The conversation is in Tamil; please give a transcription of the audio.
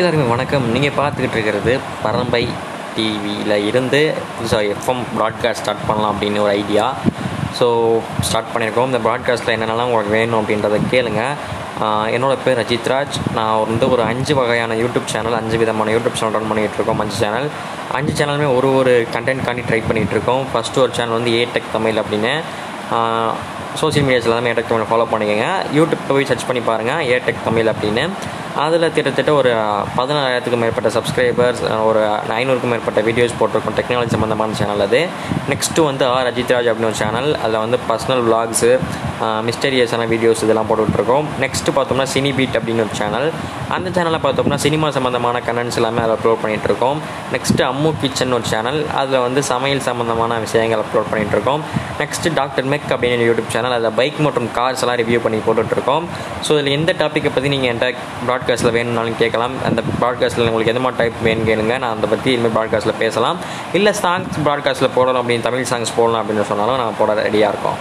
எல்லாருமே வணக்கம். நீங்கள் பார்த்துக்கிட்டு இருக்கிறது பரம்பை டிவியில் இருந்து புதுசாக எஃப்எம் ப்ராட்காஸ்ட் ஸ்டார்ட் பண்ணலாம் அப்படின்னு ஒரு ஐடியா ஸோ ஸ்டார்ட் பண்ணியிருக்கோம். இந்த ப்ராட்காஸ்ட்டில் என்னென்னலாம் உங்களுக்கு வேணும் அப்படின்றத கேளுங்க. என்னோடய பேர் அஜித் ராஜ். நான் வந்து ஒரு அஞ்சு வகையான யூடியூப் சேனல் அஞ்சு விதமான யூடியூப் சேனல் ரன் பண்ணிகிட்டு இருக்கோம் அஞ்சு சேனல் அஞ்சு சேனலுமே ஒரு ஒரு கண்டென்ட் காண்டி ட்ரை பண்ணிகிட்டு இருக்கோம் ஃபஸ்ட்டு ஒரு சேனல் வந்து ஏடெக் தமிழ் அப்படின்னு. சோஷியல் மீடியாஸில் தான் ஏடெக் தமிழ் ஃபாலோ பண்ணிக்கோங்க. யூடியூப் போய் சர்ச் பண்ணி பாருங்கள் ஏடெக் தமிழ் அப்படின்னு. அதில் கிட்டத்தட்ட ஒரு பதினாறாயிரத்துக்கும் மேற்பட்ட சப்ஸ்கிரைபர்ஸ் ஒரு ஐநூறுக்கும் மேற்பட்ட வீடியோஸ் போட்டிருக்கோம் டெக்னாலஜி சம்மந்தமான சேனல் அது. நெக்ஸ்ட்டு வந்து ஆர் அஜித்ராஜ் அப்படின்னு ஒரு சேனல் அதில் வந்து பர்சனல் விலாக்ஸு மிஸ்டீரியஸான வீடியோஸ் இதெல்லாம் போட்டுட்ருக்கோம். நெக்ஸ்ட்டு பார்த்தோம்னா சினி பீட் அப்படின்னு ஒரு சேனல் அந்த சேனலில் பார்த்தோம்னா சினிமா சம்மந்தமான கண்டென்ட்ஸ் எல்லாமே அதில் அப்லோட் பண்ணிகிட்ருக்கோம் நெக்ஸ்ட்டு அம்மு கிச்சன் ஒரு சேனல் அதில் வந்து சமையல் சம்மந்தமான விஷயங்கள் அப்லோட் பண்ணிகிட்ருக்கோம் நெக்ஸ்ட்டு டாக்டர் மெக் அப்படின்னு யூடியூப் சேனல் அதில் பைக் மற்றும் கார்ஸ் எல்லாம் ரிவ்யூ பண்ணி போட்டுட்ருக்கோம். ஸோ இதில் எந்த டாப்பிக்கை பற்றி நீங்கள் என்கிட்ட ப்ராட்காஸ்ட்டில் வேணும்னாலும் கேட்கலாம். அந்த ப்ராட்காஸ்ட்டில் உங்களுக்கு எந்த மாதிரி டைப் வேணும் கேளுங்க. நான் அதை பற்றி இனிமேல் ப்ராட்காஸ்ட்டில் பேசலாம். இல்லை சாங்ஸ் ப்ராட்காஸ்ட்டில் போடணும் அப்படின்னு தமிழ் சாங்ஸ் போடலாம் அப்படின்னு சொன்னாலும் நான் போட ரெடியாக இருக்கோம்.